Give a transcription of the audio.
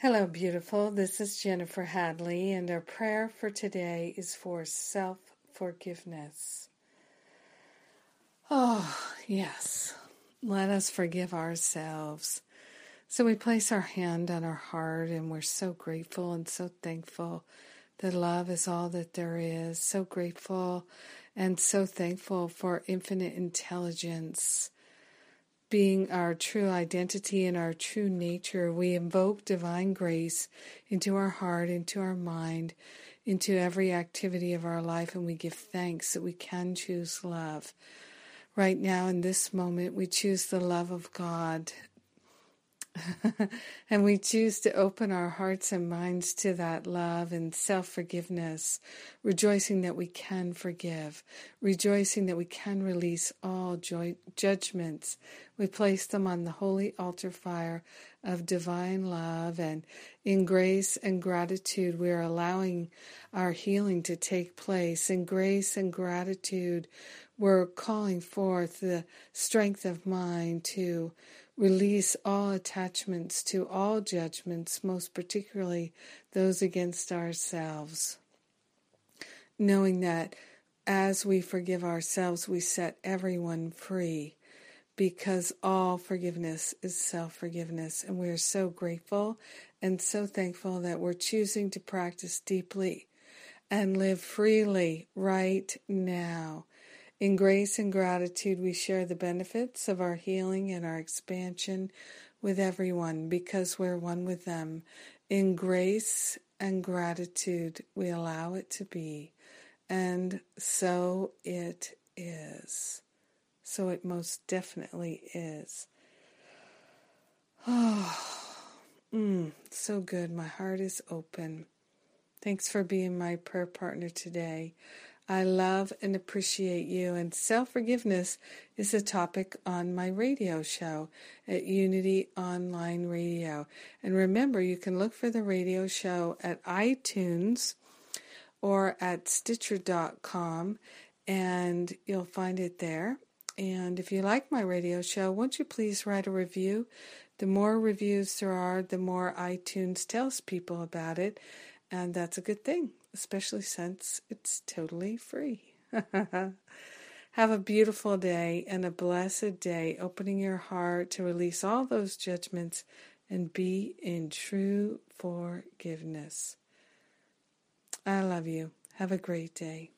Hello, beautiful. This is Jennifer Hadley, and our prayer for today is for self forgiveness. Oh, yes. Let us forgive ourselves. So we place our hand on our heart, and we're so grateful and so thankful that love is all that there is. So grateful and so thankful for infinite intelligence being our true identity and our true nature, we invoke divine grace into our heart, into our mind, into every activity of our life, and we give thanks that we can choose love. Right now, in this moment, we choose the love of God and we choose to open our hearts and minds to that love and self forgiveness, rejoicing that we can forgive, rejoicing that we can release all joy, judgments. We place them on the holy altar fire of divine love, and in grace and gratitude, we are allowing our healing to take place. In grace and gratitude, we're calling forth the strength of mind to Release all attachments to all judgments, most particularly those against ourselves. Knowing that as we forgive ourselves, we set everyone free because all forgiveness is self forgiveness. And we are so grateful and so thankful that we're choosing to practice deeply and live freely right now. In grace and gratitude, we share the benefits of our healing and our expansion with everyone because we're one with them. In grace and gratitude, we allow it to be. And so it is. So it most definitely is. Oh, mm, so good. My heart is open. Thanks for being my prayer partner today. I love and appreciate you, and self forgiveness is a topic on my radio show at Unity Online Radio. And remember, you can look for the radio show at iTunes or at Stitcher.com, and you'll find it there. And if you like my radio show, won't you please write a review? The more reviews there are, the more iTunes tells people about it, and that's a good thing especially since it's totally free. Have a beautiful day and a blessed day, opening your heart to release all those judgments and be in true forgiveness. I love you. Have a great day.